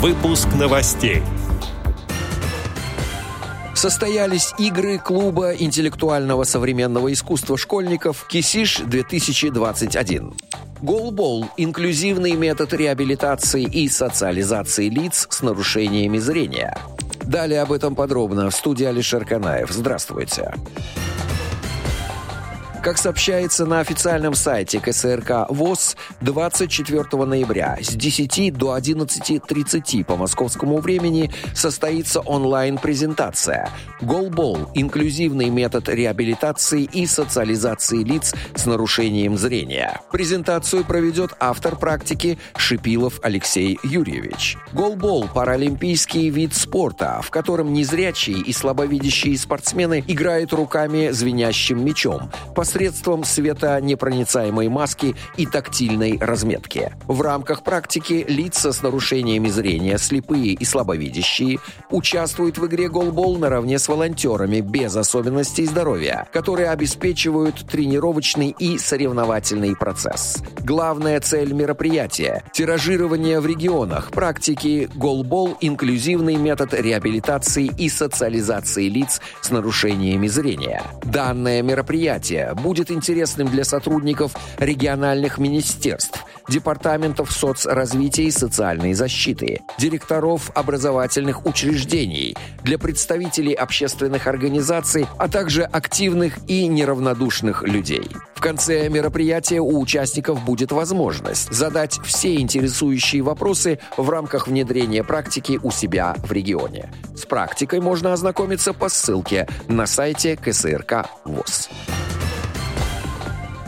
Выпуск новостей. Состоялись игры клуба интеллектуального современного искусства школьников «Кисиш-2021». Голбол – инклюзивный метод реабилитации и социализации лиц с нарушениями зрения. Далее об этом подробно в студии Алишер Канаев. Здравствуйте. Здравствуйте. Как сообщается на официальном сайте КСРК ВОЗ, 24 ноября с 10 до 11.30 по московскому времени состоится онлайн-презентация «Голбол. Инклюзивный метод реабилитации и социализации лиц с нарушением зрения». Презентацию проведет автор практики Шипилов Алексей Юрьевич. Голбол – паралимпийский вид спорта, в котором незрячие и слабовидящие спортсмены играют руками звенящим мячом – посредством светонепроницаемой маски и тактильной разметки. В рамках практики лица с нарушениями зрения, слепые и слабовидящие, участвуют в игре голбол наравне с волонтерами без особенностей здоровья, которые обеспечивают тренировочный и соревновательный процесс. Главная цель мероприятия – тиражирование в регионах практики голбол – инклюзивный метод реабилитации и социализации лиц с нарушениями зрения. Данное мероприятие будет интересным для сотрудников региональных министерств, департаментов соцразвития и социальной защиты, директоров образовательных учреждений, для представителей общественных организаций, а также активных и неравнодушных людей. В конце мероприятия у участников будет возможность задать все интересующие вопросы в рамках внедрения практики у себя в регионе. С практикой можно ознакомиться по ссылке на сайте КСРК ВОЗ.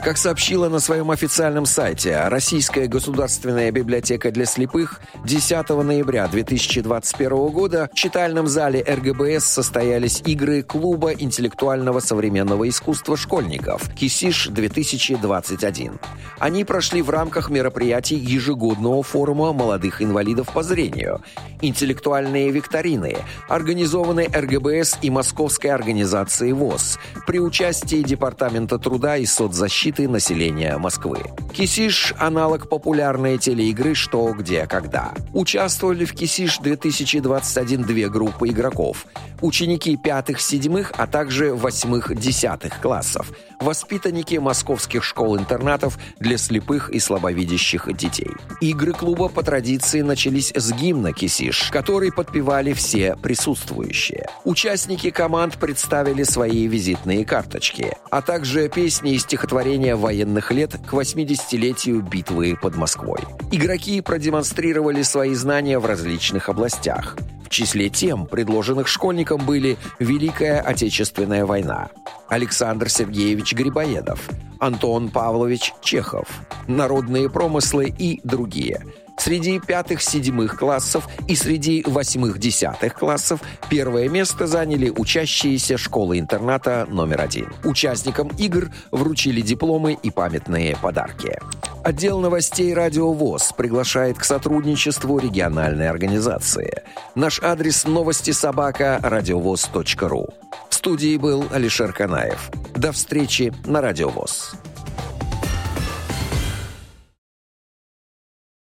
Как сообщила на своем официальном сайте Российская государственная библиотека для слепых, 10 ноября 2021 года в читальном зале РГБС состоялись игры Клуба интеллектуального современного искусства школьников «Кисиш-2021». Они прошли в рамках мероприятий ежегодного форума молодых инвалидов по зрению, интеллектуальные викторины, организованные РГБС и Московской организацией ВОЗ при участии Департамента труда и соцзащиты защиты населения Москвы. Кисиш – аналог популярной телеигры «Что, где, когда». Участвовали в Кисиш-2021 две группы игроков – ученики пятых-седьмых, а также восьмых-десятых классов, воспитанники московских школ-интернатов для слепых и слабовидящих детей. Игры клуба по традиции начались с гимна Кисиш, который подпевали все присутствующие. Участники команд представили свои визитные карточки, а также песни и стихотворения вспоминания военных лет к 80-летию битвы под Москвой. Игроки продемонстрировали свои знания в различных областях. В числе тем, предложенных школьникам, были Великая Отечественная война, Александр Сергеевич Грибоедов, Антон Павлович Чехов, народные промыслы и другие – Среди пятых-седьмых классов и среди восьмых-десятых классов первое место заняли учащиеся школы-интерната номер один. Участникам игр вручили дипломы и памятные подарки. Отдел новостей «Радио ВОЗ» приглашает к сотрудничеству региональной организации. Наш адрес новости собака радиовоз.ру. В студии был Алишер Канаев. До встречи на «Радио ВОЗ».